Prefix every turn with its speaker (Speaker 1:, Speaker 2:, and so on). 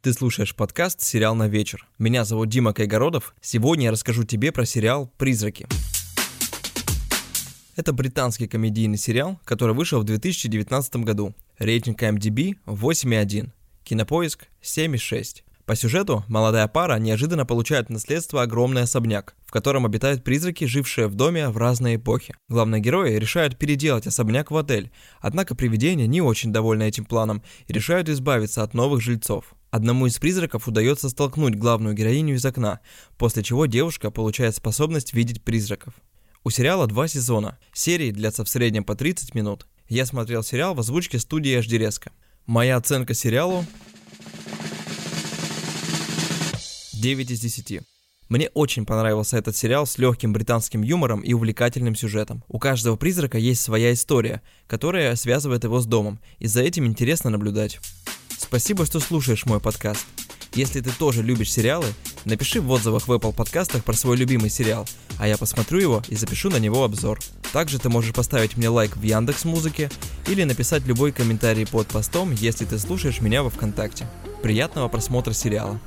Speaker 1: Ты слушаешь подкаст «Сериал на вечер». Меня зовут Дима Кайгородов. Сегодня я расскажу тебе про сериал «Призраки». Это британский комедийный сериал, который вышел в 2019 году. Рейтинг MDB 8,1, кинопоиск 7,6. По сюжету молодая пара неожиданно получает в наследство огромный особняк, в котором обитают призраки, жившие в доме в разные эпохи. Главные герои решают переделать особняк в отель, однако привидения не очень довольны этим планом и решают избавиться от новых жильцов. Одному из призраков удается столкнуть главную героиню из окна, после чего девушка получает способность видеть призраков. У сериала два сезона, серии длятся в среднем по 30 минут. Я смотрел сериал в озвучке студии Резко. Моя оценка сериалу 9 из 10. Мне очень понравился этот сериал с легким британским юмором и увлекательным сюжетом. У каждого призрака есть своя история, которая связывает его с домом, и за этим интересно наблюдать. Спасибо, что слушаешь мой подкаст. Если ты тоже любишь сериалы, напиши в отзывах в Apple подкастах про свой любимый сериал, а я посмотрю его и запишу на него обзор. Также ты можешь поставить мне лайк в Яндекс Музыке или написать любой комментарий под постом, если ты слушаешь меня во Вконтакте. Приятного просмотра сериала.